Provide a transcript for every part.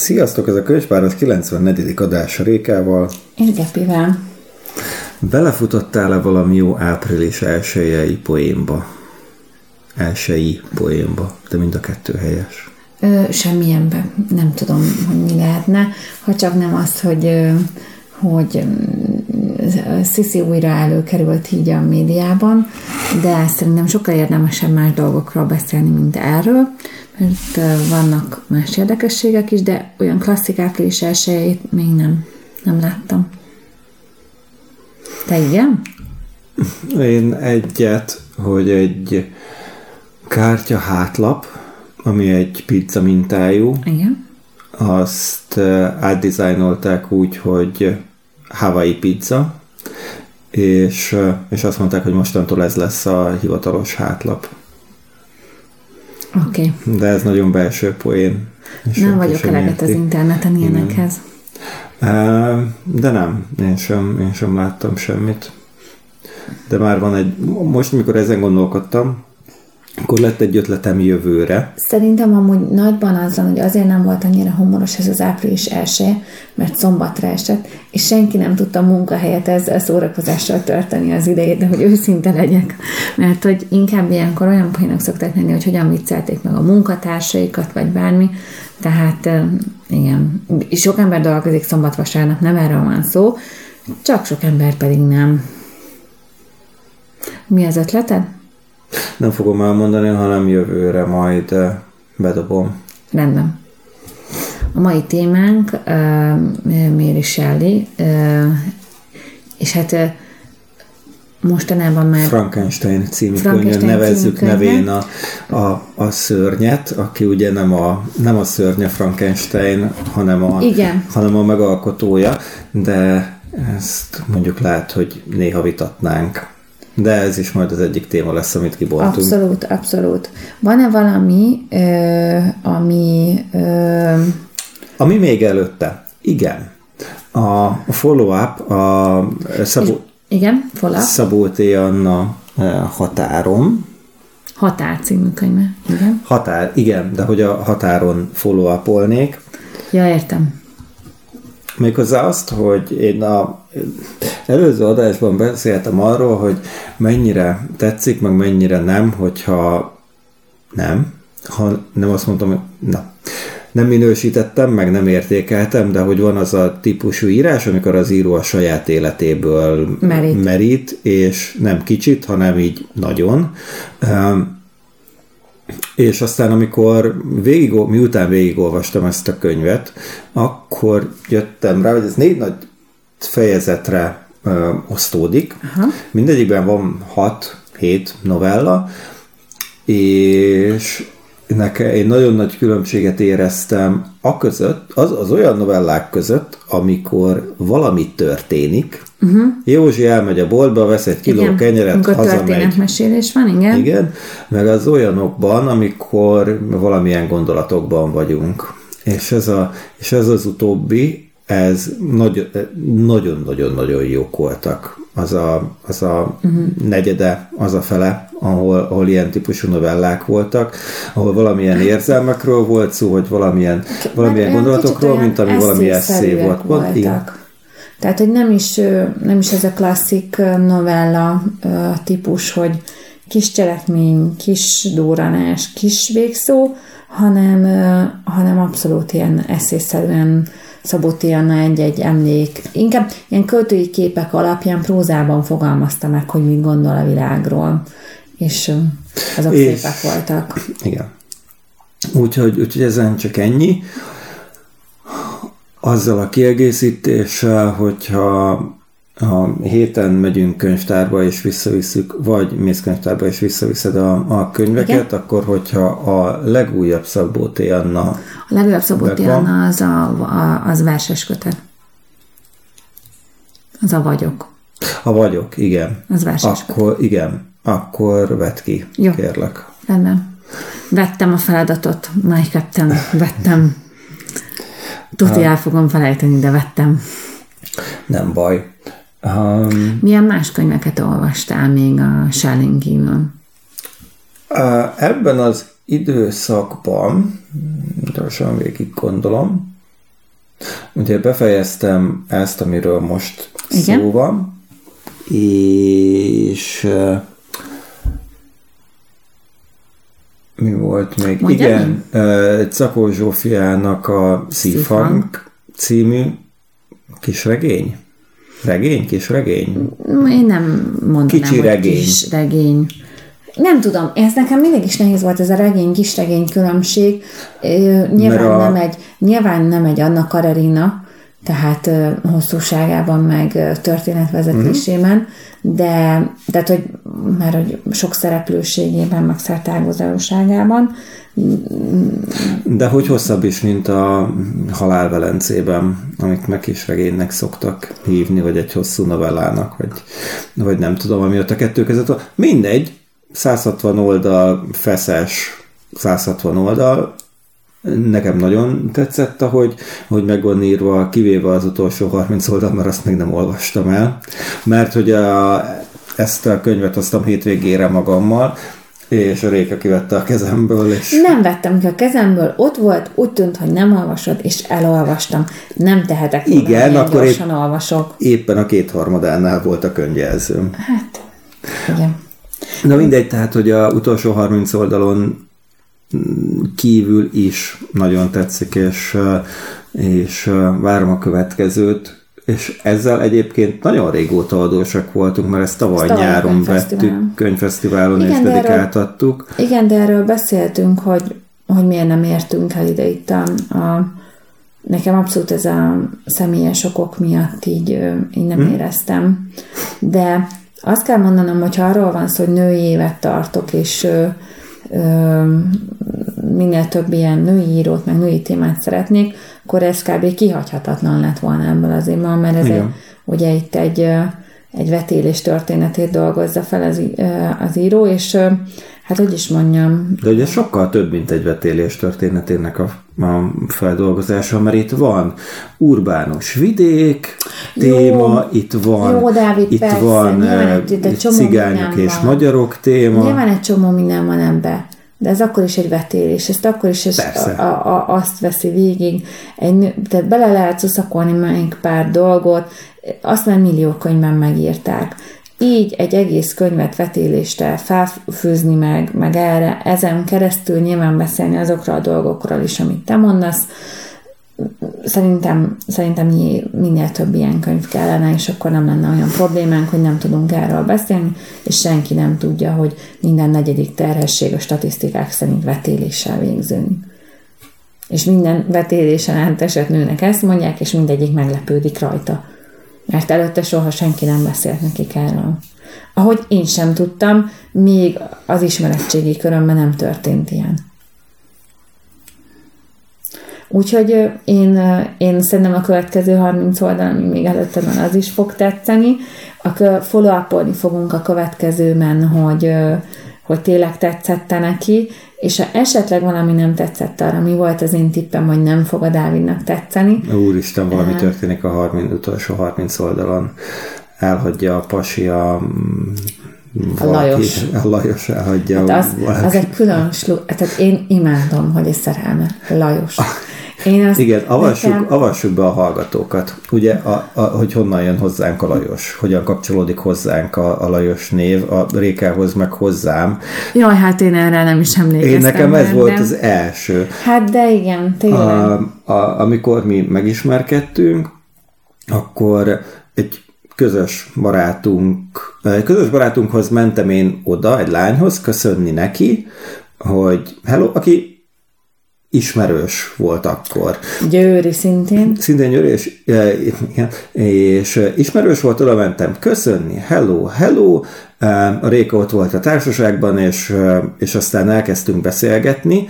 Sziasztok, ez a Könyvpár 94. adás Rékával. Én Gepivel. Belefutottál-e valami jó április elsőjei poénba? Elsői poénba, de mind a kettő helyes. Ö, semmilyenbe. Nem tudom, hogy mi lehetne, ha csak nem az, hogy, hogy Sisi újra előkerült így a médiában, de szerintem sokkal érdemesebb más dolgokról beszélni, mint erről, mert vannak más érdekességek is, de olyan klasszik április elsőjét még nem, nem láttam. Te igen? Én egyet, hogy egy kártya hátlap, ami egy pizza mintájú, Igen. azt átdizájnolták úgy, hogy Hawaii pizza, és, és azt mondták, hogy mostantól ez lesz a hivatalos hátlap. Oké. Okay. De ez nagyon belső poén. Nem vagyok eleget az interneten ilyenekhez. De nem, én sem, én sem láttam semmit. De már van egy, most mikor ezen gondolkodtam, akkor lett egy ötletem jövőre. Szerintem amúgy nagyban az van, hogy azért nem volt annyira humoros ez az április első, mert szombatra esett, és senki nem tudta munkahelyet ezzel szórakozással tölteni az idejét, de hogy őszinte legyek. Mert hogy inkább ilyenkor olyan poénok szokták lenni, hogy hogyan viccelték meg a munkatársaikat, vagy bármi. Tehát igen, sok ember dolgozik szombat-vasárnap, nem erről van szó, csak sok ember pedig nem. Mi az ötleted? Nem fogom elmondani, hanem jövőre majd bedobom. Rendben. A mai témánk uh, Mary Shelley, uh, és hát uh, mostanában már... Frankenstein című Frankenstein könyv, nevezzük című nevén a, a, a szörnyet, aki ugye nem a, nem a szörnye Frankenstein, hanem a, Igen. hanem a megalkotója, de ezt mondjuk lehet, hogy néha vitatnánk. De ez is majd az egyik téma lesz, amit kibontunk. Abszolút, abszolút. Van-e valami, ö, ami... Ö... Ami még előtte? Igen. A follow-up a Szabó, igen, follow-up. Szabó T. Anna határom. Határ című könyve, igen. Határ, igen, de hogy a határon follow up Ja, értem. Méghozzá azt, hogy én a előző adásban beszéltem arról, hogy mennyire tetszik, meg mennyire nem, hogyha nem, ha nem azt mondtam, hogy na, nem minősítettem, meg nem értékeltem, de hogy van az a típusú írás, amikor az író a saját életéből merít, merít és nem kicsit, hanem így nagyon. És aztán, amikor végig, miután végigolvastam ezt a könyvet, akkor jöttem rá, hogy ez négy nagy fejezetre ö, osztódik. Aha. Mindegyikben van 6-7 novella, és én nagyon nagy különbséget éreztem a között, az, az olyan novellák között, amikor valami történik, uh-huh. Józsi elmegy a boltba, vesz egy kiló igen, kenyeret, hazamegy. mesélés van, igen. Igen, meg az olyanokban, amikor valamilyen gondolatokban vagyunk. És ez, a, és ez az utóbbi, ez nagyon-nagyon-nagyon jók voltak. Az a, az a uh-huh. negyede, az a fele, ahol, ahol ilyen típusú novellák voltak, ahol valamilyen érzelmekről volt szó, vagy valamilyen, valamilyen gondolatokról, mint ami valami eszé volt. Voltak. Igen. Tehát, hogy nem is, nem is ez a klasszik novella típus, hogy kis cselekmény, kis durranás, kis végszó, hanem, hanem abszolút ilyen eszészerűen Szabó Anna egy-egy emlék. Inkább ilyen költői képek alapján prózában fogalmazta meg, hogy mit gondol a világról. És azok és, szépek voltak. Igen. Úgyhogy, úgyhogy ezen csak ennyi. Azzal a kiegészítéssel, hogyha a héten megyünk könyvtárba és visszavisszük, vagy mész könyvtárba és visszaviszed a, a könyveket, Igen? akkor hogyha a legújabb Szabó T. Anna A legújabb Szabó T. Anna az, a, a, az verses kötet. Az a vagyok. A vagyok, igen. Az verses Akkor, kötet. igen, akkor vedd ki, Jó. kérlek. Rendben. Vettem a feladatot, captain, vettem. Tuti el fogom felejteni, de vettem. Nem baj. Um, Milyen más könyveket olvastál még a Shelley kívül? Ebben az időszakban, gyorsan végig gondolom, Ugye befejeztem ezt, amiről most Igen. szó van, és mi volt még? Mondja Igen, mi? Cakó Zsófiának a Szifang című kis regény. Regény? Kis regény? Én nem mondanám, Kicsi regény. Kis regény. Nem tudom, ez nekem mindig is nehéz volt ez a regény, kis regény különbség. Nyilván, a... nem egy, nyilván nem egy Anna Karenina, tehát hosszúságában, meg történetvezetésében, uh-huh. de, de hogy már hogy sok szereplőségében, meg szertágozóságában. De hogy hosszabb is, mint a Halálvelencében, amit meg is regénynek szoktak hívni, vagy egy hosszú novellának, vagy, vagy nem tudom, ami ott a kettő között van. Mindegy, 160 oldal, feszes, 160 oldal, Nekem nagyon tetszett, ahogy, hogy meg van írva, kivéve az utolsó 30 oldal, mert azt még nem olvastam el. Mert hogy a, ezt a könyvet hoztam hétvégére magammal, és a Réka kivette a kezemből. És... Nem vettem ki a kezemből, ott volt, úgy tűnt, hogy nem olvasod, és elolvastam. Nem tehetek Igen, akkor épp, olvasok. éppen a kétharmadánál volt a könyvjelzőm. Hát, igen. Na mindegy, tehát, hogy a utolsó 30 oldalon kívül is nagyon tetszik, és, és várom a következőt, és ezzel egyébként nagyon régóta adósak voltunk, mert ezt tavaly, ezt tavaly nyáron vettük, könyvfesztiválon igen, és dedikáltattuk. Erről, igen, de erről beszéltünk, hogy, hogy miért nem értünk el ide itt a, a nekem abszolút ez a személyes okok miatt így, így nem hmm. éreztem. De azt kell mondanom, hogy arról van szó, hogy női évet tartok, és minél több ilyen női írót, meg női témát szeretnék, akkor ez kb. kihagyhatatlan lett volna ebből az émmal, mert ez egy, ugye itt egy, egy vetélés történetét dolgozza fel az, az író, és hát hogy is mondjam. De ugye sokkal több, mint egy vetélés történetének a, a feldolgozása, mert itt van urbánus vidék téma, jó, itt van, jó, Dávid, itt persze, van egy, egy cigányok és van. magyarok téma. Nyilván egy csomó minden van ebbe. De ez akkor is egy vetélés, ezt akkor is ez a, a, azt veszi végig. Egy, tehát bele lehet szuszakolni még pár dolgot, azt már millió könyvben megírták. Így egy egész könyvet vetélésre felfűzni meg, meg erre, ezen keresztül nyilván beszélni azokról a dolgokról is, amit te mondasz, szerintem, szerintem minél több ilyen könyv kellene, és akkor nem lenne olyan problémánk, hogy nem tudunk erről beszélni, és senki nem tudja, hogy minden negyedik terhesség a statisztikák szerint vetéléssel végződik. És minden vetélésen átesett nőnek ezt mondják, és mindegyik meglepődik rajta. Mert előtte soha senki nem beszélt nekik erről. Ahogy én sem tudtam, még az ismeretségi körömben nem történt ilyen. Úgyhogy én, én szerintem a következő 30 oldal, ami még előtte van, az is fog tetszeni. A follow fogunk a következőben, hogy, hogy tényleg tetszette neki, és ha esetleg valami nem tetszett arra, mi volt az én tippem, hogy nem fog a Dávidnak tetszeni. Úristen, valami történik a 30, utolsó 30 oldalon. Elhagyja a pasi a a Lajos. A Lajos elhagyja. Hát az, az egy külön slu... Tehát én imádom, hogy egy szerelme. Lajos. Én azt Igen, avassuk, nekem... avassuk be a hallgatókat. Ugye, a, a, hogy honnan jön hozzánk a Lajos, hogyan kapcsolódik hozzánk a, a Lajos név, a Rékához meg hozzám. Jaj, hát én erre nem is emlékeztem. Én nekem ez volt az első. Hát de igen, tényleg. A, a, amikor mi megismerkedtünk, akkor egy közös barátunk, egy közös barátunkhoz mentem én oda, egy lányhoz, köszönni neki, hogy hello, aki ismerős volt akkor. Győri szintén. Szintén Győri, és, igen, és ismerős volt, oda mentem köszönni, hello, hello, a Réka ott volt a társaságban, és, és aztán elkezdtünk beszélgetni,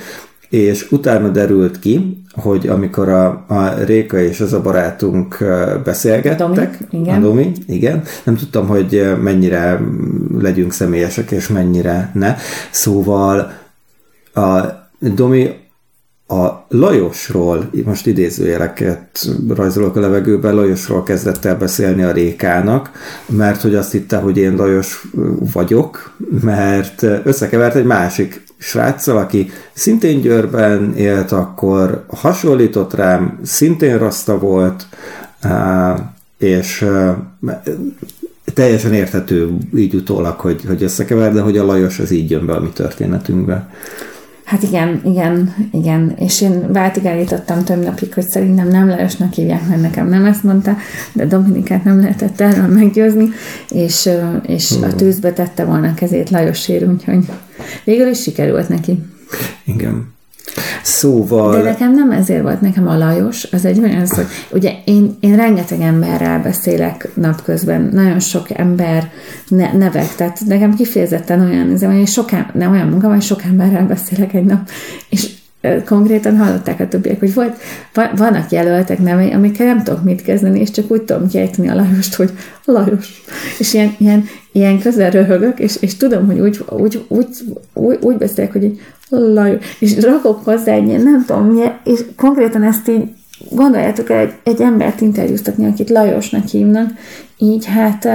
és utána derült ki, hogy amikor a, a Réka és az a barátunk beszélgettek, Domi, igen. a Domi, igen, nem tudtam, hogy mennyire legyünk személyesek, és mennyire ne. Szóval a Domi a Lajosról, most idézőjeleket rajzolok a levegőben, Lajosról kezdett el beszélni a Rékának, mert hogy azt hitte, hogy én Lajos vagyok, mert összekevert egy másik sráccal, aki szintén Győrben élt, akkor hasonlított rám, szintén rasta volt, és teljesen érthető így utólag, hogy, hogy összekever, de hogy a Lajos az így jön be a mi történetünkbe. Hát igen, igen, igen. És én váltig állítottam több napig, hogy szerintem nem Lajosnak hívják, mert nekem nem ezt mondta, de Dominikát nem lehetett erről meggyőzni, és, és hmm. a tűzbe tette volna kezét Lajosért, úgyhogy végül is sikerült neki. Igen. Szóval... De nekem nem ezért volt nekem a Lajos, az egy olyan szó, ugye én, én rengeteg emberrel beszélek napközben, nagyon sok ember ne, nevek, tehát nekem kifejezetten olyan, hogy sok, nem olyan munka, hogy sok emberrel beszélek egy nap, és konkrétan hallották a többiek, hogy volt, vannak jelöltek nevei, amikkel nem tudok mit kezdeni, és csak úgy tudom kiejteni a Lajost, hogy Lajos. És ilyen, ilyen, ilyen közel röhögök, és, és tudom, hogy úgy, úgy, úgy, úgy, úgy beszélek, hogy egy Lajos. És rakok hozzá egy ilyen, nem tudom milyen, és konkrétan ezt így gondoljátok el egy, egy embert interjúztatni, akit Lajosnak hívnak, így hát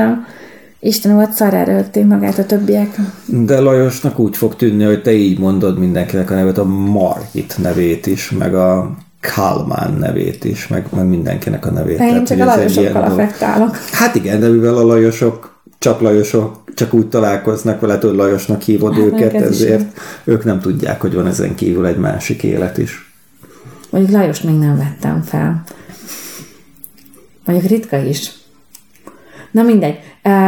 Isten volt szarára ölték magát a többiek. De Lajosnak úgy fog tűnni, hogy te így mondod mindenkinek a nevet, a Margit nevét is, meg a Kalmán nevét is, meg, meg mindenkinek a nevét. Én Tehát, csak a Lajosokkal affektálok. Hát igen, de mivel a Lajosok, csak Lajosok csak úgy találkoznak vele, hogy Lajosnak hívod hát őket, ezért ők nem tudják, hogy van ezen kívül egy másik élet is. Mondjuk Lajos még nem vettem fel. Mondjuk ritka is. Na mindegy.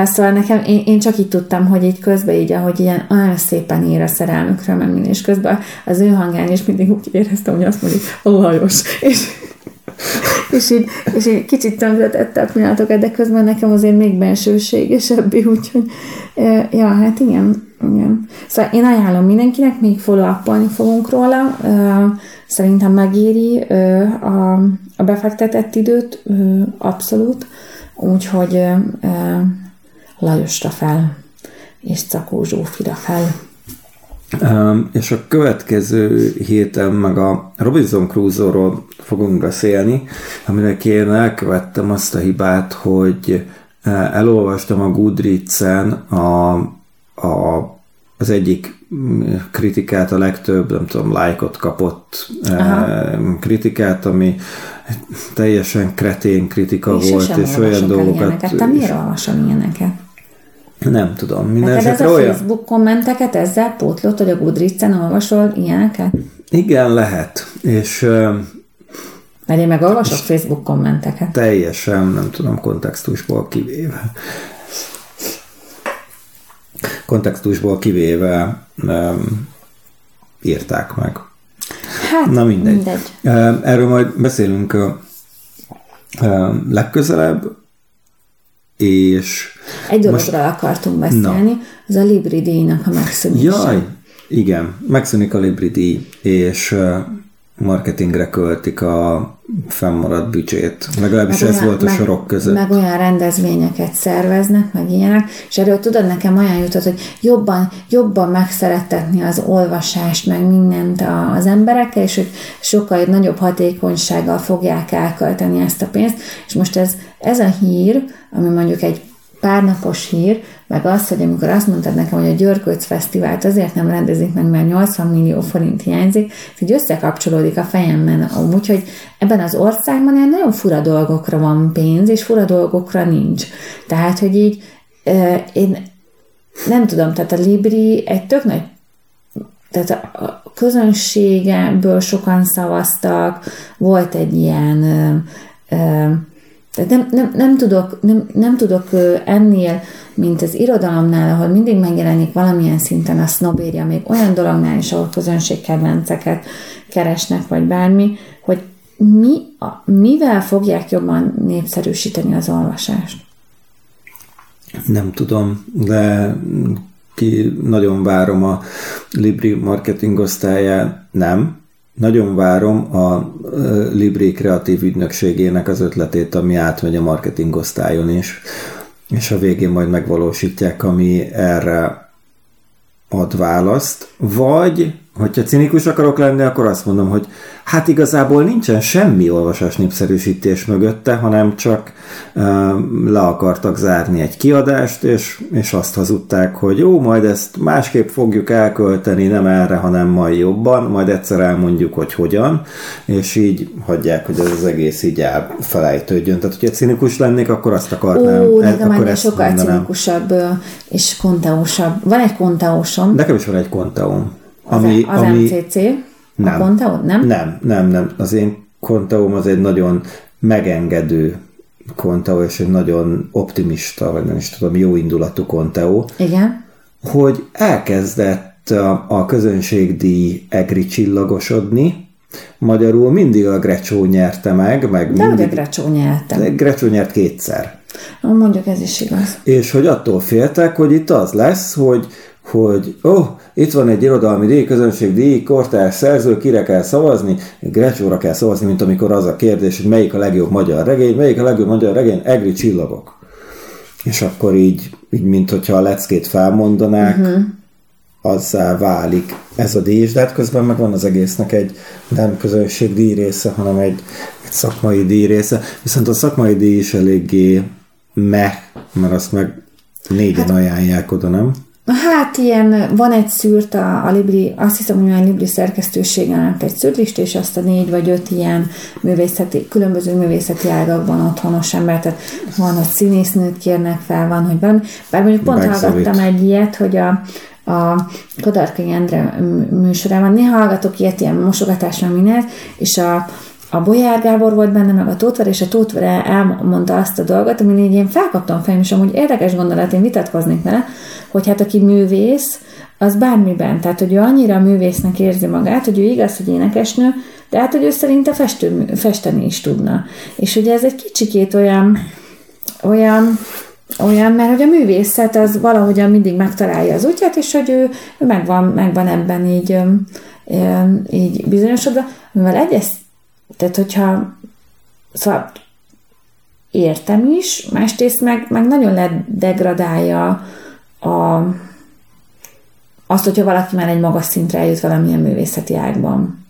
Szóval nekem, én, én csak így tudtam, hogy így közben így, ahogy ilyen olyan szépen ír a szerelmükről, meg és közben az ő hangján is mindig úgy éreztem, hogy azt mondjuk, Lajos. És, és így, és így kicsit tönkretette a pillanatokat, de közben nekem azért még bensőségesebbi, úgyhogy ja, hát igen, igen. Szóval én ajánlom mindenkinek, még follow fogunk róla. Szerintem megéri a, a befektetett időt, abszolút. Úgyhogy Lajosra fel, és Cakó Zsófira fel. Um, és a következő héten meg a Robinson Crusoe-ról fogunk beszélni, aminek én elkövettem azt a hibát, hogy elolvastam a Goodreads-en a, a, az egyik kritikát, a legtöbb, nem tudom, lájkot kapott Aha. kritikát, ami teljesen kretén kritika és volt, és olyan dolgokat... Ilyeneket. Te miért olvasom ilyeneket? Nem tudom. Minden Neked ez a olyan... Facebook kommenteket ezzel pótlott, hogy a Goodreads-en olvasol ilyeneket? Igen, lehet. És mert én meg olvasok Facebook kommenteket. Teljesen, nem tudom, kontextusból kivéve. Kontextusból kivéve um, írták meg. Hát, Na mindegy. mindegy. Erről majd beszélünk legközelebb, és... Egy dologra most... akartunk beszélni, Na. az a Libri díjnak a megszűnése. Jaj, igen, megszűnik a Libri díj, és marketingre költik a fennmaradt büdzsét. Legalábbis meg ez olyan, volt a sorok között. Meg olyan rendezvényeket szerveznek, meg ilyenek, és erről tudod, nekem olyan jutott, hogy jobban, jobban megszerettetni az olvasást, meg mindent az emberekkel, és hogy sokkal nagyobb hatékonysággal fogják elkölteni ezt a pénzt, és most ez, ez a hír, ami mondjuk egy pár napos hír, meg az, hogy amikor azt mondtad nekem, hogy a Györkőc Fesztivált azért nem rendezik meg, mert 80 millió forint hiányzik, ez így összekapcsolódik a fejemben amúgy, hogy ebben az országban ilyen nagyon fura dolgokra van pénz, és fura dolgokra nincs. Tehát, hogy így én nem tudom, tehát a Libri egy tök nagy tehát a közönségeből sokan szavaztak, volt egy ilyen tehát nem, nem, nem, tudok, nem, nem tudok ennél, mint az irodalomnál, ahol mindig megjelenik valamilyen szinten a sznobéria, még olyan dolognál is, ahol közönségkedvenceket keresnek, vagy bármi, hogy mi, a, mivel fogják jobban népszerűsíteni az olvasást? Nem tudom, de ki nagyon várom a Libri marketing osztályát, nem, nagyon várom a Libri kreatív ügynökségének az ötletét, ami átmegy a marketing osztályon is, és a végén majd megvalósítják, ami erre ad választ. Vagy, hogyha cinikus akarok lenni, akkor azt mondom, hogy Hát igazából nincsen semmi olvasás népszerűsítés mögötte, hanem csak le akartak zárni egy kiadást, és, és azt hazudták, hogy jó, majd ezt másképp fogjuk elkölteni, nem erre, hanem majd jobban, majd egyszer elmondjuk, hogy hogyan, és így hagyják, hogy ez az egész így felejtődjön. Tehát, hogyha cinikus lennék, akkor azt akarnám. Ó, nekem akkor ezt sokkal mondanám. cinikusabb és konteósabb. Van egy konteósom. Nekem is van egy konteóm. Ami, az, az ami, MCC. Nem. A Conteó, nem? Nem, nem, nem. Az én konteóm az egy nagyon megengedő konteó, és egy nagyon optimista, vagy nem is tudom, jó indulatú konteó. Igen. Hogy elkezdett a, a közönségdíj egri csillagosodni, Magyarul mindig a Grecsó nyerte meg, meg De mindig... a Grecsó nyerte. Grecsó nyert kétszer. Mondjuk ez is igaz. És hogy attól féltek, hogy itt az lesz, hogy hogy ó, oh, itt van egy irodalmi díj, közönség díj, kortárs szerző, kire kell szavazni, Grecsóra kell szavazni, mint amikor az a kérdés, hogy melyik a legjobb magyar regény, melyik a legjobb magyar regény, Egri csillagok. És akkor így, így mint hogyha a leckét felmondanák, uh-huh. azzá válik ez a díj, de hát közben meg van az egésznek egy nem közönség díj része, hanem egy, egy szakmai díj része. Viszont a szakmai díj is eléggé meh, mert azt meg négyen hát, ajánlják oda, nem? Hát ilyen, van egy szűrt a, a Libri, azt hiszem, hogy a Libri szerkesztőségen egy szűrlist, és azt a négy vagy öt ilyen művészeti, különböző művészeti ágakban otthonos ember, tehát van, hogy színésznőt kérnek fel, van, hogy van. Bár mondjuk pont hallgattam egy ilyet, hogy a, a Kodarkai Endre műsorában. Néha hallgatok ilyet, ilyen mosogatásra mindent, és a, a Bolyár Gábor volt benne, meg a Tótvar, és a Tótvar elmondta azt a dolgot, amin így én felkaptam fejem, és amúgy érdekes gondolat, én vitatkoznék vele, hogy hát aki művész, az bármiben, tehát hogy ő annyira művésznek érzi magát, hogy ő igaz, hogy énekesnő, de hát, hogy ő szerinte festő, festeni is tudna. És ugye ez egy kicsikét olyan, olyan, olyan, mert hogy a művészet az valahogyan mindig megtalálja az útját, és hogy ő, ő megvan, megvan ebben így, így bizonyosodva, mivel egyrészt tehát, hogyha szóval értem is, másrészt meg, meg nagyon ledegradálja a, azt, hogyha valaki már egy magas szintre eljut valamilyen művészeti ágban.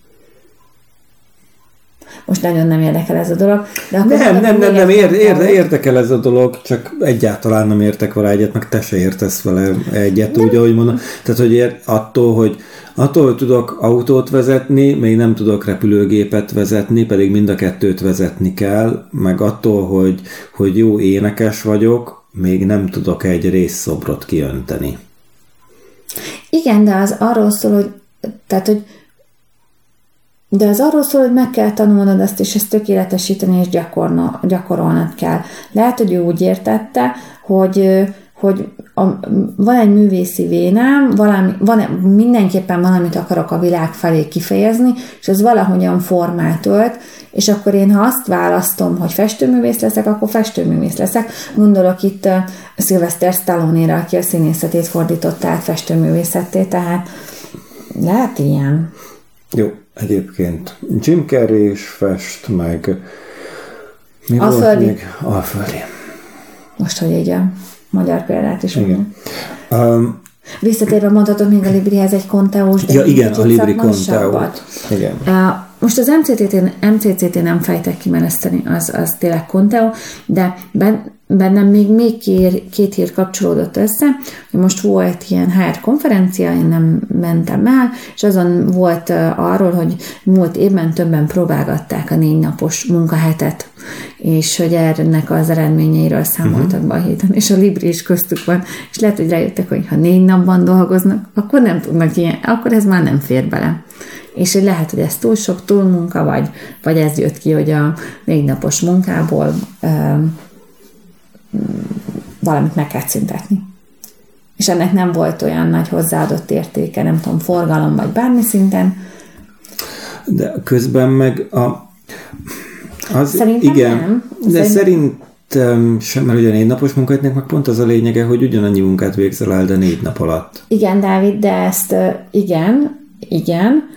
Most nagyon nem érdekel ez a dolog. De akkor nem, nem, nem, nem, ér, ér, érdekel ez a dolog, csak egyáltalán nem értek vele egyet, meg te se értesz vele egyet, nem. úgy, ahogy mondom. Tehát, hogy ér, attól, hogy Attól, hogy tudok autót vezetni, még nem tudok repülőgépet vezetni, pedig mind a kettőt vezetni kell, meg attól, hogy, hogy jó énekes vagyok, még nem tudok egy részszobrot kiönteni. Igen, de az arról szól, hogy tehát, hogy de az arról szól, hogy meg kell tanulnod ezt, és ezt tökéletesíteni, és gyakorna, gyakorolnod kell. Lehet, hogy ő úgy értette, hogy, hogy a, van egy művészi vénám, valami, van, mindenképpen valamit akarok a világ felé kifejezni, és ez valahogyan formát ölt, és akkor én, ha azt választom, hogy festőművész leszek, akkor festőművész leszek. Gondolok itt uh, Sylvester stallone aki a színészetét fordította át festőművészetté, tehát lehet ilyen. Jó, egyébként Jim Carrey is fest, meg mi Alföldi. volt még? Alföldi. Most, hogy így a magyar példát is Igen. Um, Visszatérve mondhatod még a Librihez egy konteós, de ja, igen, a Libri konteó. Igen. Uh, most az MCT-t, MCCT nem fejtek ki, mert ez, az, az tényleg konteó, de ben, bennem még, még két, két hír kapcsolódott össze, hogy most volt ilyen HR konferencia, én nem mentem el, és azon volt arról, hogy múlt évben többen próbálgatták a négy napos munkahetet, és hogy ennek az eredményeiről számoltak uh-huh. be a héten, és a Libri is köztük van, és lehet, hogy rájöttek, hogy ha négy napban dolgoznak, akkor nem tudnak ilyen, akkor ez már nem fér bele. És hogy lehet, hogy ez túl sok túlmunka, vagy, vagy ez jött ki, hogy a négy napos munkából um, valamit meg kell szüntetni. És ennek nem volt olyan nagy hozzáadott értéke, nem tudom, forgalom vagy bármi szinten. De közben meg a... Az, Szerintem igen, nem. De szerint szerintem sem, mert ugye négy napos munkájtnak meg pont az a lényege, hogy ugyanannyi munkát végzel el, de négy nap alatt. Igen, Dávid, de ezt igen, igen,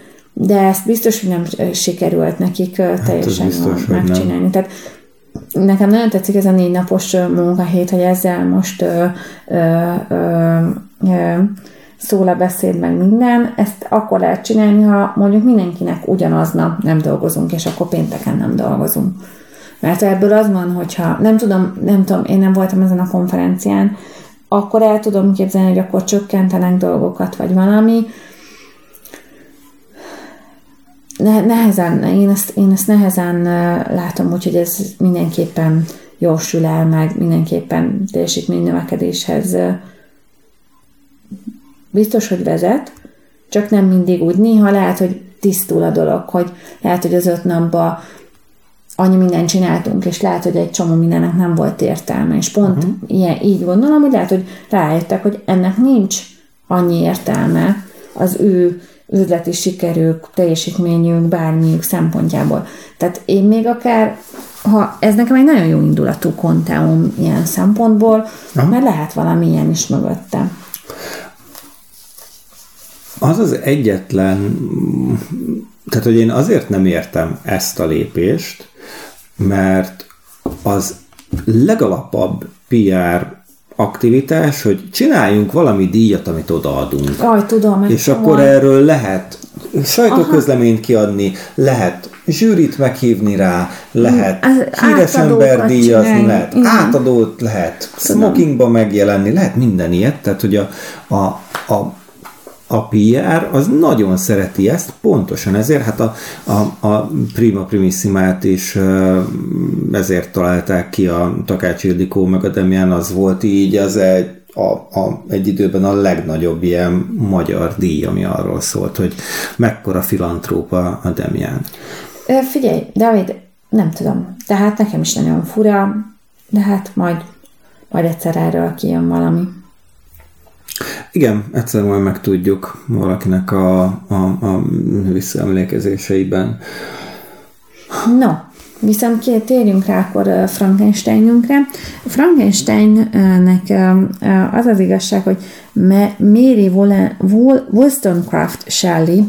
de ezt biztos, hogy nem sikerült nekik teljesen hát biztos, megcsinálni. Tehát nekem nagyon tetszik ez a négy napos munkahét, hogy ezzel most ö, ö, ö, ö, szól a beszéd, meg minden, ezt akkor lehet csinálni, ha mondjuk mindenkinek ugyanaznap nem dolgozunk, és akkor pénteken nem dolgozunk. Mert ebből az van, hogyha nem tudom, nem tudom, én nem voltam ezen a konferencián, akkor el tudom képzelni, hogy akkor csökkentenek dolgokat, vagy valami. Ne, nehezen, én ezt, én ezt nehezen látom, úgyhogy ez mindenképpen jósül el, meg mindenképpen teljesítménynövekedéshez biztos, hogy vezet, csak nem mindig úgy. Néha lehet, hogy tisztul a dolog, hogy lehet, hogy az öt napban annyi mindent csináltunk, és lehet, hogy egy csomó mindennek nem volt értelme, és pont uh-huh. ilyen, így gondolom, hogy lehet, hogy rájöttek, hogy ennek nincs annyi értelme az ő üzleti sikerük, teljesítményük, bármiük szempontjából. Tehát én még akár, ha ez nekem egy nagyon jó indulatú konteum ilyen szempontból, Aha. mert lehet valami ilyen is mögötte. Az az egyetlen, tehát hogy én azért nem értem ezt a lépést, mert az legalapabb PR aktivitás, hogy csináljunk valami díjat, amit odaadunk. Aj, tudom. És akkor van. erről lehet sajtóközleményt kiadni, lehet zsűrit meghívni rá, lehet híres ember díjazni, lehet Igen. átadót, lehet smokingba megjelenni, lehet minden ilyet, tehát hogy a, a, a a PR az nagyon szereti ezt, pontosan ezért, hát a, a, a Prima Primissimát is ezért találták ki a Takács Ildikó, meg a Demián az volt így, az egy, a, a, egy időben a legnagyobb ilyen magyar díj, ami arról szólt, hogy mekkora filantrópa a Demián. Figyelj, David, nem tudom. Tehát nekem is nagyon fura, de hát majd, majd egyszer erről kijön valami. Igen, egyszer majd megtudjuk valakinek a, a, a visszaemlékezéseiben. No, Viszont térjünk rá akkor Frankensteinunkra. Frankensteinnek az az igazság, hogy Mary Wollstonecraft Shelley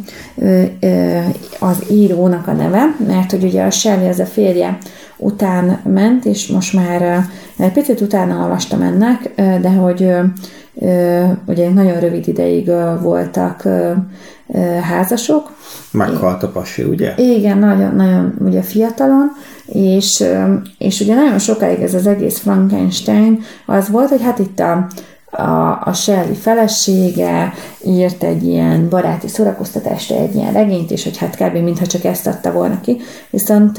az írónak a neve, mert hogy ugye a Shelley az a férje után ment, és most már egy picit utána olvastam ennek, de hogy ugye nagyon rövid ideig voltak házasok. Meghalt a pasi, ugye? Igen, nagyon, nagyon ugye fiatalon, és, és ugye nagyon sokáig ez az egész Frankenstein az volt, hogy hát itt a, a, a Shelley felesége írt egy ilyen baráti szórakoztatásra egy ilyen regényt, és hogy hát kb. mintha csak ezt adta volna ki. Viszont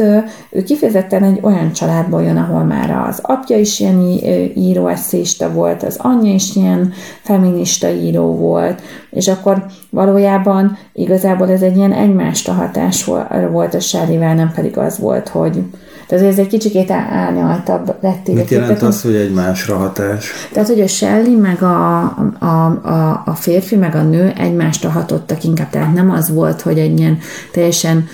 ő kifejezetten egy olyan családból jön, ahol már az apja is ilyen író volt, az anyja is ilyen feminista író volt, és akkor valójában igazából ez egy ilyen egymást hatás volt a Shelley-vel, nem pedig az volt, hogy, tehát ez egy kicsikét árnyaltabb lett. Mit jelent az, hogy egy másra hatás? Tehát, hogy a Shelley meg a, a, a, a férfi meg a nő egymásra hatottak inkább, tehát nem az volt, hogy egy ilyen teljesen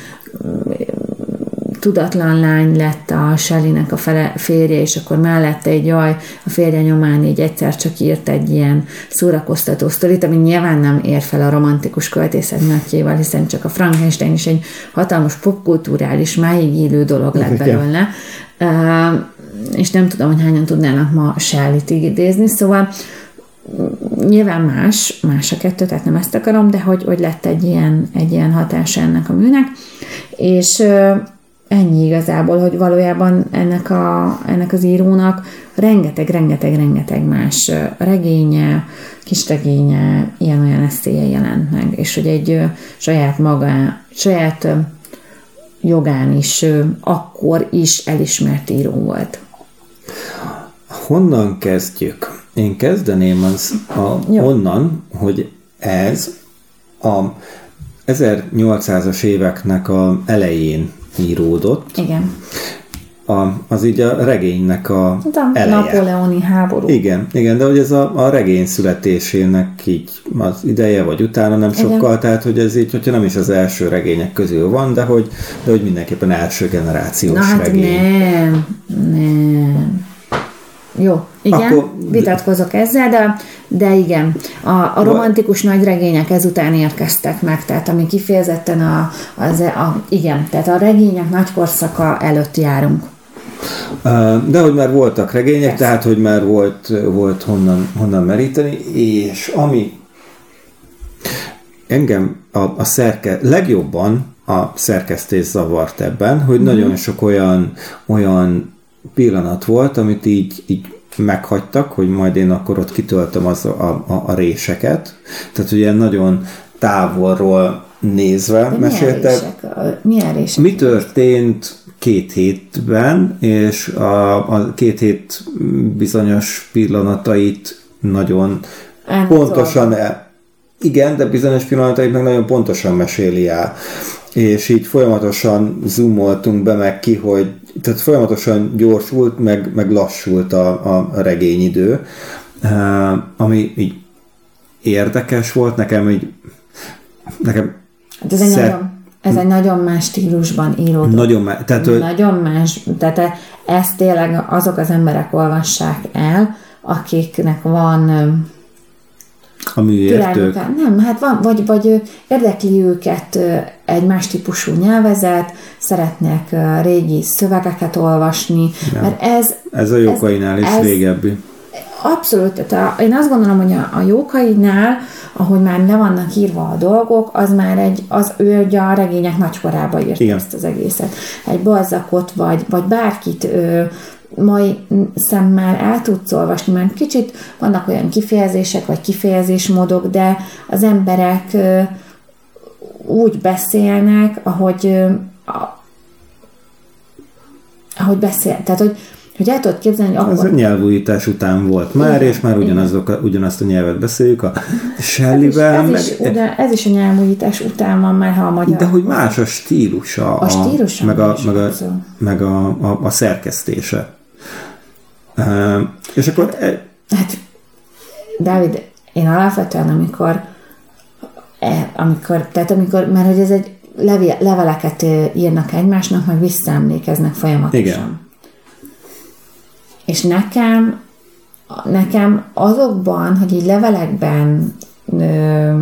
tudatlan lány lett a Shellynek a fele, férje, és akkor mellette egy jaj, a férje nyomán így egyszer csak írt egy ilyen szórakoztató sztorit, ami nyilván nem ér fel a romantikus költészet nagyjéval, hiszen csak a Frankenstein is egy hatalmas popkulturális, máig élő dolog lett belőle. Uh, és nem tudom, hogy hányan tudnának ma Shelley-t idézni, szóval nyilván más, más a kettő, tehát nem ezt akarom, de hogy, hogy lett egy ilyen, egy ilyen hatása ennek a műnek, és ennyi igazából, hogy valójában ennek, a, ennek az írónak rengeteg, rengeteg, rengeteg más regénye, kisregénye, ilyen-olyan eszélye jelent meg, és hogy egy saját maga, saját jogán is akkor is elismert író volt. Honnan kezdjük? Én kezdeném az a, onnan, hogy ez a 1800-as éveknek a elején íródott. Igen. A, az így a regénynek a, a eleje. Napoleoni háború. Igen, igen, de hogy ez a, a regény születésének így az ideje, vagy utána nem igen. sokkal, tehát hogy ez így, hogyha nem is az első regények közül van, de hogy, de hogy mindenképpen első generációs Na, hát regény. nem, nem. Jó, igen, Akkor, vitatkozok ezzel, de, de igen, a, a romantikus nagy regények ezután érkeztek meg, tehát ami kifejezetten a, az, a, igen, tehát a regények nagy korszaka előtt járunk. De hogy már voltak regények, Persze. tehát hogy már volt, volt honnan, honnan meríteni, és ami engem a, a szerke, legjobban a szerkesztés zavart ebben, hogy mm-hmm. nagyon sok olyan, olyan pillanat volt, amit így, így meghagytak, hogy majd én akkor ott kitöltöm az a, a, a réseket. Tehát ugye nagyon távolról nézve De mesélte. Milyen? Milyen rések? Mi történt két hétben, és a, a két hét bizonyos pillanatait nagyon Ánzol. pontosan el, igen, de bizonyos pillanatait meg nagyon pontosan meséli el. És így folyamatosan zoomoltunk be meg ki, hogy tehát folyamatosan gyorsult, meg, meg lassult a, a regényidő, ami így érdekes volt, nekem így nekem Hát ez egy, szer- nagyon, ez egy nagyon más stílusban íródott. nagyon má- tehát, Nagyon más. Tehát ezt tényleg azok az emberek olvassák el, akiknek van a műértők. Nem, hát van, vagy, vagy érdekli őket egy más típusú nyelvezet, szeretnek régi szövegeket olvasni, Ja. mert ez Ez a jókainál is ez- régebbi. Abszolút, tehát a, én azt gondolom, hogy a, a jókaidnál, ahogy már le vannak írva a dolgok, az már egy, az ő ugye a regények nagykorába írta Igen. ezt az egészet. Egy balzakot, vagy, vagy bárkit ö, mai szemmel el tudsz olvasni, mert kicsit vannak olyan kifejezések, vagy kifejezésmódok, de az emberek úgy beszélnek, ahogy a, ahogy beszél. Tehát, hogy, hogy el tudod képzelni, hogy Ez akkor a nyelvújítás után volt már, Igen, és már ugyanazok, a- ugyanazt a nyelvet beszéljük a Shelley-vel, ez, meg, is, ugyan, ez is a nyelvújítás után van már, ha a magyar. de hogy más a stílusa, A stílusa meg, a, meg, a, meg a, a, a szerkesztése. Uh, és akkor e, Hát, Dávid, én alapvetően, amikor, e, amikor, tehát amikor, mert hogy ez egy levi, leveleket írnak egymásnak, meg visszaemlékeznek folyamatosan. Igen. És nekem, nekem azokban, hogy így levelekben ö,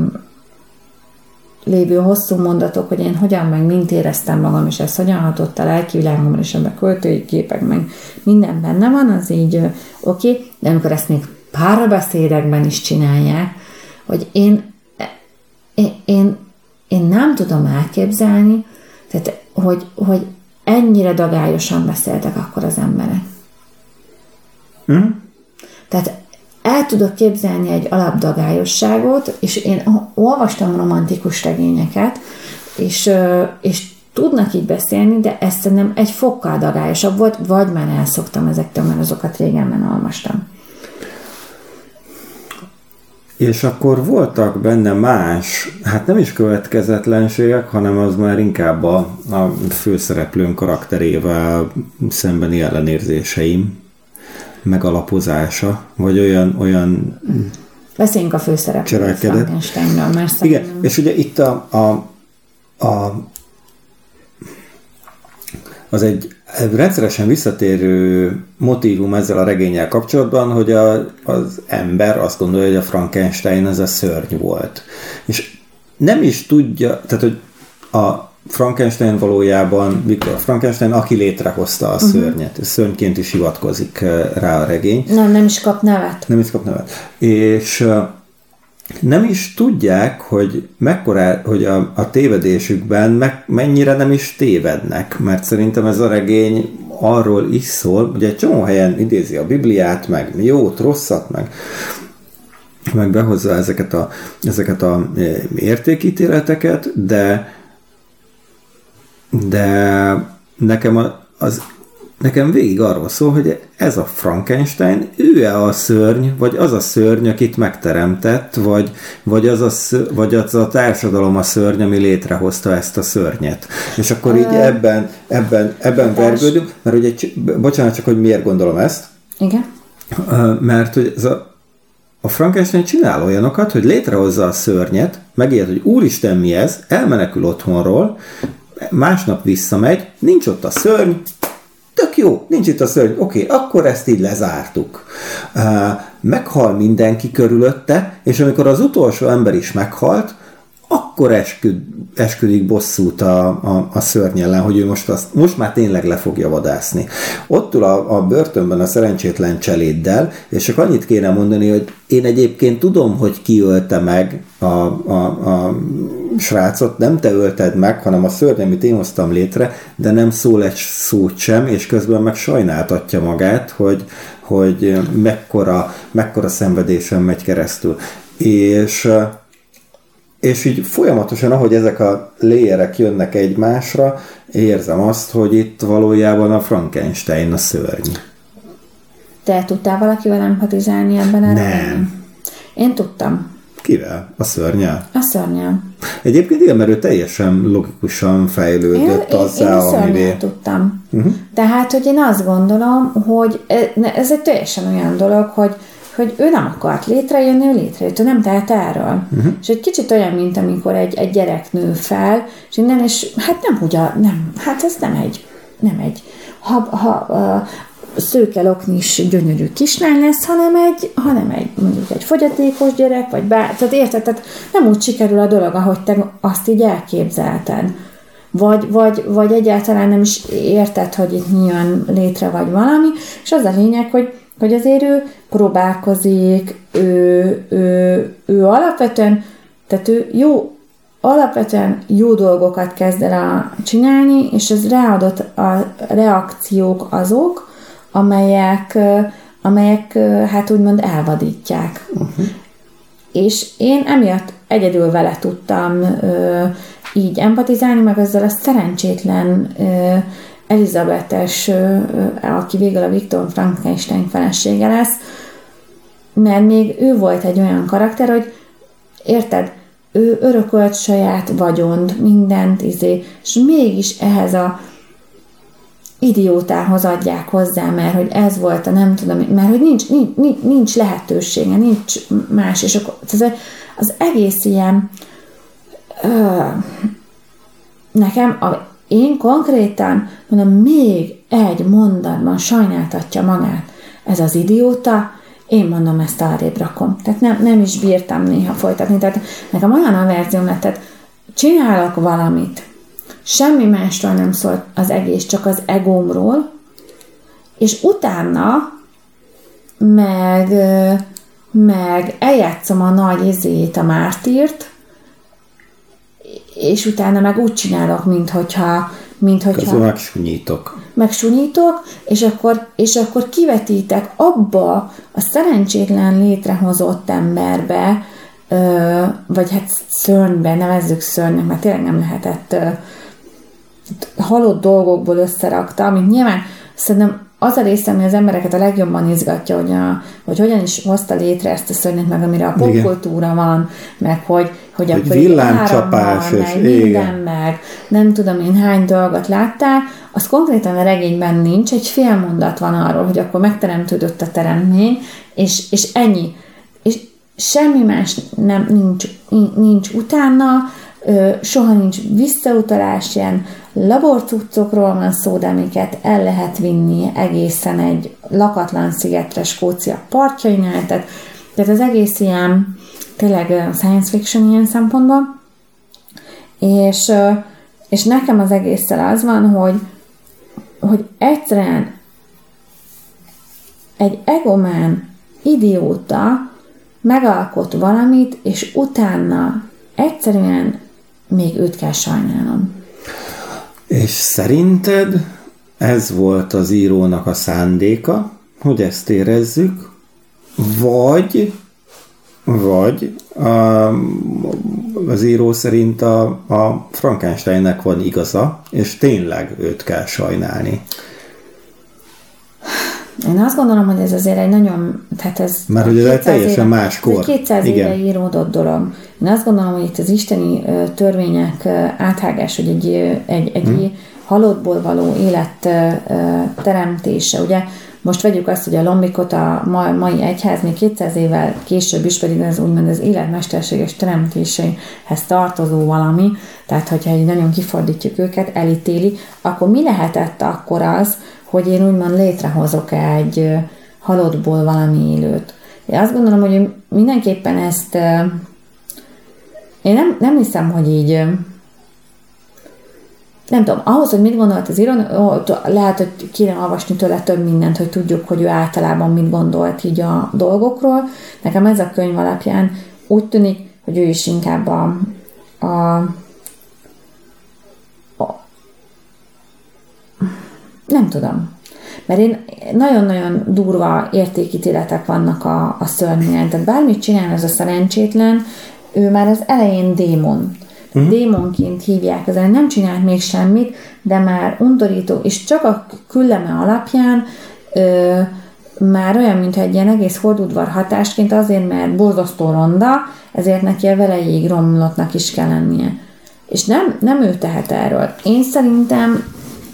lévő hosszú mondatok, hogy én hogyan meg mint éreztem magam, és ez hogyan hatott a lelki világomra, és ebben költői képek, meg minden benne van, az így oké, okay, de amikor ezt még párbeszédekben is csinálják, hogy én, én, én, én nem tudom elképzelni, tehát, hogy, hogy ennyire dagályosan beszéltek akkor az emberek. hm? Tehát el tudok képzelni egy alapdagályosságot, és én olvastam romantikus regényeket, és, és tudnak így beszélni, de ez szerintem egy fokkal dagályosabb volt, vagy már elszoktam ezektől, mert azokat régen olvastam. És akkor voltak benne más, hát nem is következetlenségek, hanem az már inkább a, a főszereplőn karakterével szembeni ellenérzéseim megalapozása, vagy olyan, olyan Beszéljünk a főszereplőről. Frankensteinről, mert Igen, szerintem... és ugye itt a, a, a az egy rendszeresen visszatérő motivum ezzel a regényel kapcsolatban, hogy a, az ember azt gondolja, hogy a Frankenstein az a szörny volt. És nem is tudja, tehát hogy a Frankenstein valójában Viktor Frankenstein, aki létrehozta a szörnyet. Szörnyként is hivatkozik eh, rá a regény. Nem, nem is kap nevet. Nem is kap nevet. És ö, nem is tudják, hogy mekkora, hogy a, a tévedésükben meg, mennyire nem is tévednek, mert szerintem ez a regény arról is szól, ugye egy csomó helyen idézi a Bibliát, meg jót, rosszat, meg meg behozza ezeket a, ezeket a e, értékítéleteket, de de nekem az nekem végig arról szól, hogy ez a Frankenstein, ő-e a szörny, vagy az a szörny, akit megteremtett, vagy, vagy, az, a szörny, vagy az a társadalom a szörny, ami létrehozta ezt a szörnyet. És akkor így ebben, ebben, ebben vergődünk, mert ugye, cs- bocsánat csak, hogy miért gondolom ezt, Igen. Mert hogy ez a, a Frankenstein csinál olyanokat, hogy létrehozza a szörnyet, megijed, hogy úristen mi ez, elmenekül otthonról, másnap visszamegy, nincs ott a szörny, tök jó, nincs itt a szörny, oké, okay, akkor ezt így lezártuk. Uh, meghal mindenki körülötte, és amikor az utolsó ember is meghalt, akkor esküd, esküdik bosszút a, a, a szörny ellen, hogy ő most, azt, most már tényleg le fogja vadászni. Ott ül a, a börtönben a szerencsétlen cseléddel, és csak annyit kéne mondani, hogy én egyébként tudom, hogy ki ölte meg a, a, a srácot, nem te ölted meg, hanem a szörny, amit én hoztam létre, de nem szól egy szót sem, és közben meg sajnáltatja magát, hogy, hogy mekkora, mekkora szenvedésen megy keresztül. És és így folyamatosan, ahogy ezek a léjerek jönnek egymásra, érzem azt, hogy itt valójában a Frankenstein a szörny. Te tudtál valakivel empatizálni ebben a Nem. Én tudtam. Kivel? A szörnyel? A szörnyel. Egyébként igen, mert ő teljesen logikusan fejlődött én, azzá, én, én amivé... tudtam. Uh-huh. Tehát, hogy én azt gondolom, hogy ez egy teljesen olyan dolog, hogy hogy ő nem akart létrejönni, ő létrejött, ő nem tehet erről. Uh-huh. És egy kicsit olyan, mint amikor egy, egy gyerek nő fel, és innen, és hát nem úgy a, nem, hát ez nem egy, nem egy, ha, ha a szőke loknis gyönyörű kislány lesz, hanem egy, hanem egy, mondjuk egy fogyatékos gyerek, vagy bár, tehát érted, tehát nem úgy sikerül a dolog, ahogy te azt így elképzelted. Vagy, vagy, vagy egyáltalán nem is érted, hogy itt milyen létre vagy valami, és az a lényeg, hogy hogy azért ő próbálkozik, ő, ő, ő alapvetően, tehát ő jó, alapvetően jó dolgokat kezd el csinálni, és az ráadott a reakciók azok, amelyek, amelyek hát úgymond elvadítják. Uh-huh. És én emiatt egyedül vele tudtam ö, így empatizálni, meg ezzel a szerencsétlen ö, Elizabetes, aki végül a Viktor Frankenstein felesége lesz, mert még ő volt egy olyan karakter, hogy érted, ő örökölt saját vagyont, mindent, izé, és mégis ehhez a idiótához adják hozzá, mert hogy ez volt a nem tudom, mert hogy nincs, nincs, nincs lehetősége, nincs más, és akkor az, az egész ilyen ö, nekem a én konkrétan, mondom, még egy mondatban sajnáltatja magát ez az idióta, én mondom, ezt arrébb rakom. Tehát nem, nem is bírtam néha folytatni. Tehát nekem olyan a verzióm lett, tehát csinálok valamit, semmi másról nem szól az egész, csak az egómról, és utána meg, meg eljátszom a nagy izét, a mártírt, és utána meg úgy csinálok, mint hogyha mint hogyha... Közben megsúnyítok. Megsúnyítok, és akkor, és akkor kivetítek abba a szerencsétlen létrehozott emberbe, ö, vagy hát szörnybe, nevezzük szörnynek, mert tényleg nem lehetett ö, halott dolgokból összerakta, amit nyilván szerintem az a része, ami az embereket a legjobban izgatja, hogy, a, hogy hogyan is hozta létre ezt a szörnyet, meg amire a popkultúra van, meg hogy, hogy, hogy akkor villámcsapás, és meg, minden meg, nem tudom én hány dolgot láttál, az konkrétan a regényben nincs, egy fél mondat van arról, hogy akkor megteremtődött a teremtmény, és, és ennyi. És semmi más nem, nincs, nincs utána, soha nincs visszautalás, ilyen laborcuccokról van szó, de amiket el lehet vinni egészen egy lakatlan szigetre Skócia partjainál, tehát, tehát az egész ilyen tényleg science fiction ilyen szempontból, és, és nekem az egésszel az van, hogy, hogy egyszerűen egy egomán idióta megalkot valamit, és utána egyszerűen még őt kell sajnálnom. És szerinted ez volt az írónak a szándéka, hogy ezt érezzük, vagy vagy a, az író szerint a, a Frankensteinnek van igaza, és tényleg őt kell sajnálni. Én azt gondolom, hogy ez azért egy nagyon, tehát ez... Mert hogy ez egy teljesen éve, más kor. Ez egy 200 Igen. éve íródott dolog. Én azt gondolom, hogy itt az isteni törvények áthágás, hogy egy, egy, egy hmm. halottból való élet teremtése, ugye most vegyük azt, hogy a lombikot a mai egyház még 200 évvel később is pedig az úgymond az életmesterséges teremtéséhez tartozó valami, tehát hogyha így nagyon kifordítjuk őket, elítéli, akkor mi lehetett akkor az, hogy én úgymond létrehozok egy halottból valami élőt. Én azt gondolom, hogy mindenképpen ezt én nem, nem hiszem, hogy így nem tudom, ahhoz, hogy mit gondolt az író, lehet, hogy kéne olvasni tőle több mindent, hogy tudjuk, hogy ő általában mit gondolt így a dolgokról. Nekem ez a könyv alapján úgy tűnik, hogy ő is inkább a, a, a nem tudom. Mert én nagyon-nagyon durva értékítéletek vannak a, a szörnyen. Tehát bármit csinál ez a szerencsétlen, ő már az elején démon uh-huh. démonként hívják, az nem csinált még semmit, de már undorító, és csak a külleme alapján ö, már olyan, mint egy ilyen egész hordudvar hatásként, azért, mert borzasztó ronda, ezért neki a velejéig romlottnak is kell lennie. És nem, nem ő tehet erről. Én szerintem,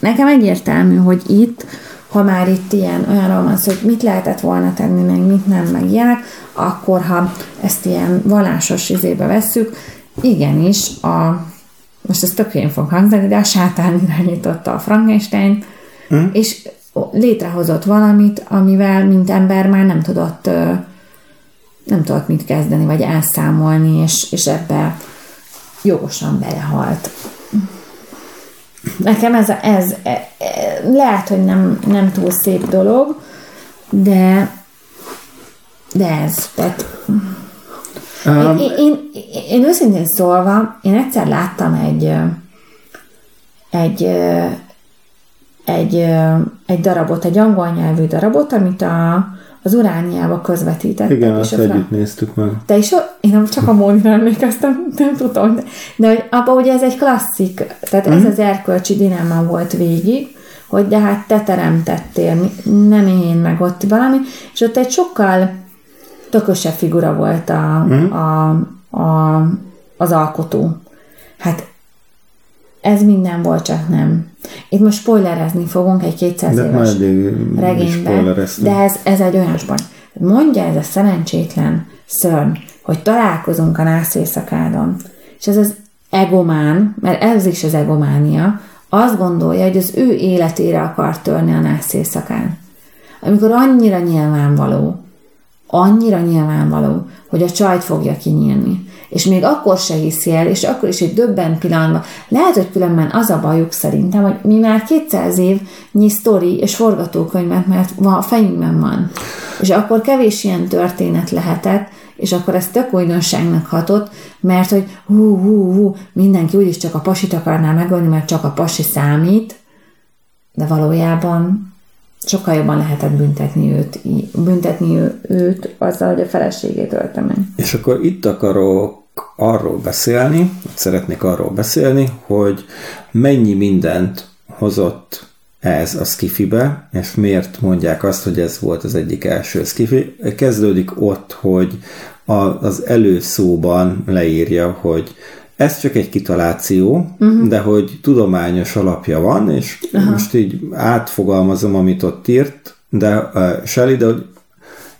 nekem egyértelmű, hogy itt, ha már itt ilyen olyanról van szó, hogy mit lehetett volna tenni, meg mit nem, meg ilyenek, akkor ha ezt ilyen vallásos izébe vesszük, igenis a, most ez tök fog hangzani, de a sátán irányította a Frankenstein, mm. és létrehozott valamit, amivel mint ember már nem tudott nem tudott mit kezdeni, vagy elszámolni, és, és ebbe jogosan belehalt. Nekem ez, ez, ez lehet, hogy nem, nem túl szép dolog, de de ez, tehát Um, én, én, én őszintén szólva, én egyszer láttam egy egy egy, egy darabot, egy angol nyelvű darabot, amit a, az Urániába közvetítettek. Igen, azt együtt néztük meg. Te is, én csak a módra emlékeztem, nem tudom, de, de hogy abban ugye ez egy klasszik, tehát mm. ez mhm. az erkölcsi dilemma volt végig, hogy de hát te teremtettél, nem én, meg ott valami, és ott egy sokkal tökösebb figura volt a, mm. a, a, az alkotó. Hát ez minden volt, csak nem. Itt most spoilerezni fogunk egy 200 de éves regényben, de ez, ez egy olyan sport. Mondja ez a szerencsétlen szörny, hogy találkozunk a nász éjszakádon, és ez az egomán, mert ez is az egománia, azt gondolja, hogy az ő életére akar törni a nász éjszakán. Amikor annyira nyilvánvaló, annyira nyilvánvaló, hogy a csajt fogja kinyílni. És még akkor se hiszi el, és akkor is egy döbben pillanatban. Lehet, hogy különben az a bajuk szerintem, hogy mi már 200 évnyi sztori és forgatókönyvet, mert a fejünkben van. És akkor kevés ilyen történet lehetett, és akkor ez tök újdonságnak hatott, mert hogy hú, hú, hú, mindenki úgyis csak a pasit akarná megölni, mert csak a pasi számít, de valójában sokkal jobban lehetett büntetni őt, büntetni őt azzal, hogy a feleségét ölte meg. És akkor itt akarok arról beszélni, szeretnék arról beszélni, hogy mennyi mindent hozott ez a skifibe, és miért mondják azt, hogy ez volt az egyik első skifi. Kezdődik ott, hogy az előszóban leírja, hogy ez csak egy kitaláció, uh-huh. de hogy tudományos alapja van, és uh-huh. most így átfogalmazom, amit ott írt, de uh, Shelley, de hogy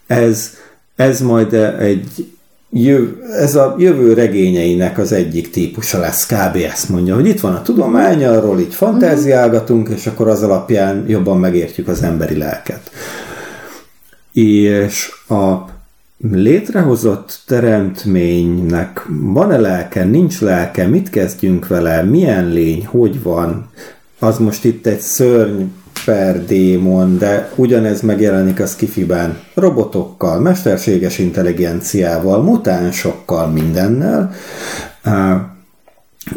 ez, ez majd egy jöv, ez a jövő regényeinek az egyik típusa lesz, kb. ezt mondja, hogy itt van a tudomány, arról így fantáziálgatunk, és akkor az alapján jobban megértjük az emberi lelket. És a létrehozott teremtménynek van-e lelke, nincs lelke, mit kezdjünk vele, milyen lény, hogy van, az most itt egy szörny per démon, de ugyanez megjelenik a skifiben robotokkal, mesterséges intelligenciával, mutánsokkal, mindennel. Uh,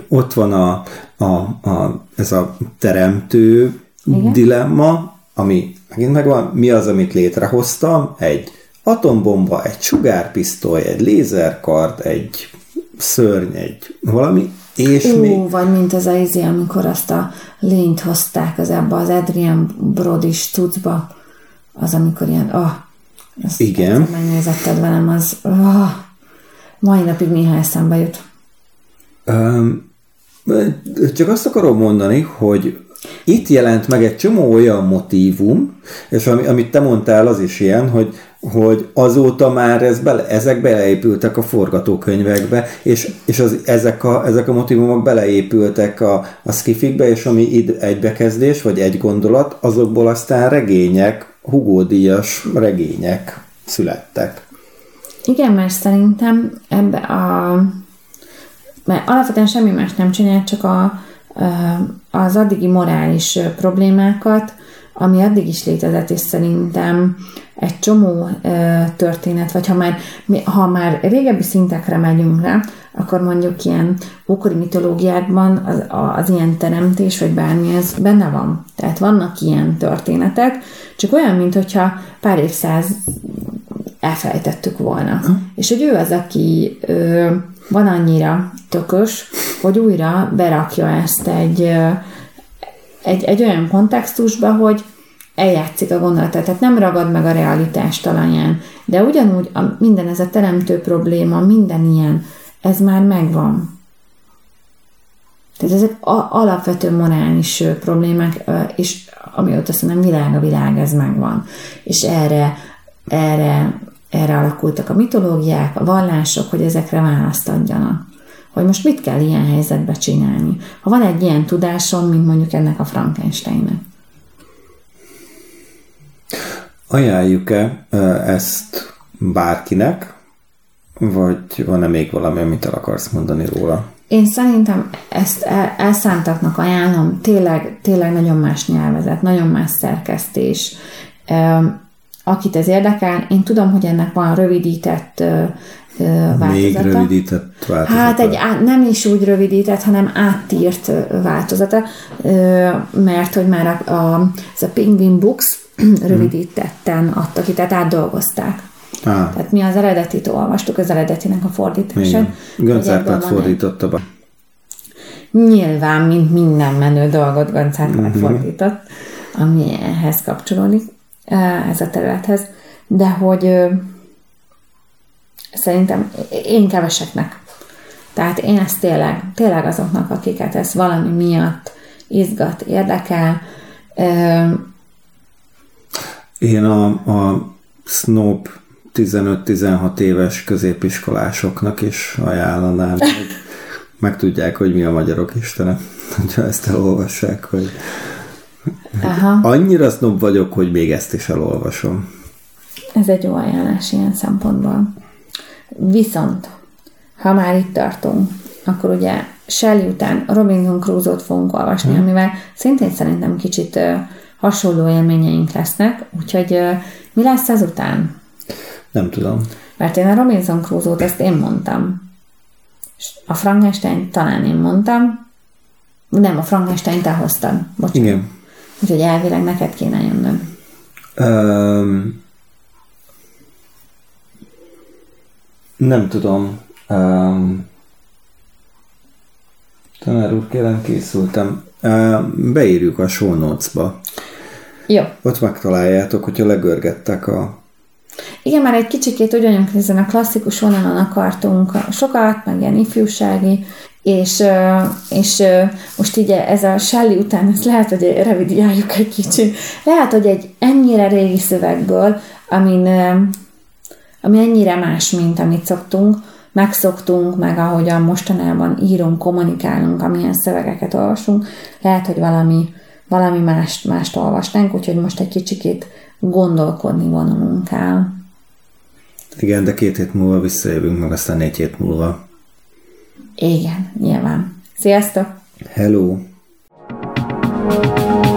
ott van a, a, a, ez a teremtő Igen. dilemma, ami megint megvan, mi az, amit létrehoztam, egy atombomba, egy sugárpisztoly, egy lézerkard, egy szörny, egy valami, és Ú, még... vagy mint az Aizi, amikor azt a lényt hozták az ebbe az Adrian Brodis cuccba, az amikor ilyen, ah, oh, Igen. megnézetted velem, az oh, mai napig néha eszembe jut. Um, csak azt akarom mondani, hogy itt jelent meg egy csomó olyan motívum, és ami, amit te mondtál, az is ilyen, hogy hogy azóta már ez bele, ezek beleépültek a forgatókönyvekbe, és, és az, ezek, a, ezek a motivumok beleépültek a, a skifikbe, és ami id, egy bekezdés, vagy egy gondolat, azokból aztán regények, Hugo Díjas regények születtek. Igen, mert szerintem ebbe a mert alapvetően semmi más nem csinál, csak a, az addigi morális problémákat, ami addig is létezett, és szerintem egy csomó történet, vagy ha már, ha már régebbi szintekre megyünk rá, akkor mondjuk ilyen ókori mitológiákban az, az ilyen teremtés, vagy bármi, ez benne van. Tehát vannak ilyen történetek, csak olyan, mint hogyha pár évszáz elfelejtettük volna. Hm. És hogy ő az, aki ö, van annyira tökös, hogy újra berakja ezt egy, egy, egy olyan kontextusba, hogy eljátszik a gondolatát, tehát nem ragad meg a realitás talaján, de ugyanúgy a, minden ez a teremtő probléma, minden ilyen, ez már megvan. Tehát ezek a, alapvető morális problémák, és amióta szerintem világ a világ, ez megvan. És erre, erre, erre alakultak a mitológiák, a vallások, hogy ezekre választ adjanak. Hogy most mit kell ilyen helyzetbe csinálni. Ha van egy ilyen tudásom, mint mondjuk ennek a Frankensteinnek. Ajánljuk-e ezt bárkinek, vagy van-e még valami, amit el akarsz mondani róla? Én szerintem ezt el, elszántaknak ajánlom, tényleg, tényleg nagyon más nyelvezet, nagyon más szerkesztés. Akit ez érdekel, én tudom, hogy ennek van rövidített változata. Még rövidített változata? Hát egy nem is úgy rövidített, hanem átírt változata, mert hogy már a, a, ez a Penguin Books rövidítetten adtak ki, tehát átdolgozták. Ah. Tehát mi az eredetit olvastuk, az eredetinek a fordítását. Göncárpát fordította be. Nyilván, mint minden menő dolgot Göncárpát uh-huh. fordított, ami ehhez kapcsolódik, ez a területhez. De hogy szerintem én keveseknek. Tehát én ezt tényleg, tényleg azoknak, akiket ez valami miatt izgat, érdekel. Én a, a Snoop 15-16 éves középiskolásoknak is ajánlanám, hogy megtudják, hogy mi a magyarok istene, hogyha ezt elolvassák, hogy Aha. annyira snob vagyok, hogy még ezt is elolvasom. Ez egy jó ajánlás ilyen szempontból. Viszont, ha már itt tartunk, akkor ugye Shelley után Robinson Crusoe-t fogunk olvasni, hmm. amivel szintén szerintem kicsit hasonló élményeink lesznek, úgyhogy mi lesz ezután? Nem tudom. Mert én a Robinson Crusoe-t ezt én mondtam. A Frankenstein talán én mondtam. Nem, a Frankenstein te hoztad. Bocsánat. Igen. Úgyhogy elvileg neked kéne jönnöm. Um, nem tudom. Um, tanár úr, kérem, készültem. Uh, beírjuk a show notes-ba. Jó. Ott megtaláljátok, hogyha legörgettek a igen, már egy kicsikét úgy vagyunk, hogy ezen a klasszikus vonalon akartunk sokat, meg ilyen ifjúsági, és, és most így ez a Shelley után, ezt lehet, hogy revidiáljuk egy kicsit, lehet, hogy egy ennyire régi szövegből, amin, ami ennyire más, mint amit szoktunk, megszoktunk, meg ahogyan mostanában írunk, kommunikálunk, amilyen szövegeket olvasunk, lehet, hogy valami, valami mást, mást olvasnánk, úgyhogy most egy kicsikét gondolkodni vonulunk el. Igen, de két hét múlva visszajövünk, meg aztán négy hét múlva. Igen, nyilván. Sziasztok! Hello! thank you